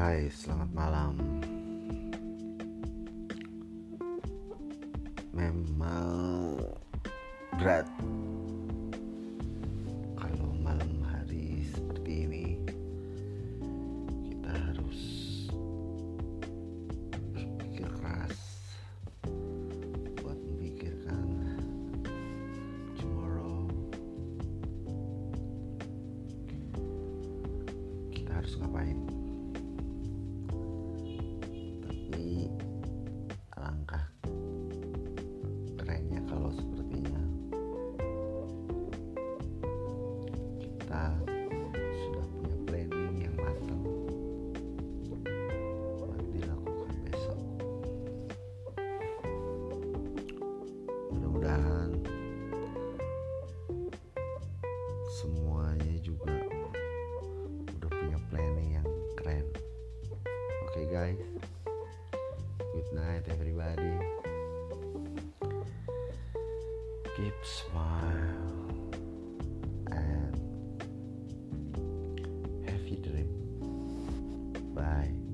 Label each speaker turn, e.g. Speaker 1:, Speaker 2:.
Speaker 1: guys, selamat malam. Memang berat kalau malam hari seperti ini. Kita harus berpikir keras buat memikirkan tomorrow. Kita harus ngapain tapi alangkah kerennya kalau sepertinya kita sudah punya planning yang matang buat dilakukan besok. Mudah-mudahan semuanya juga udah punya planning yang keren. Oke okay, guys good night everybody. Keep smile and happy dream. Bye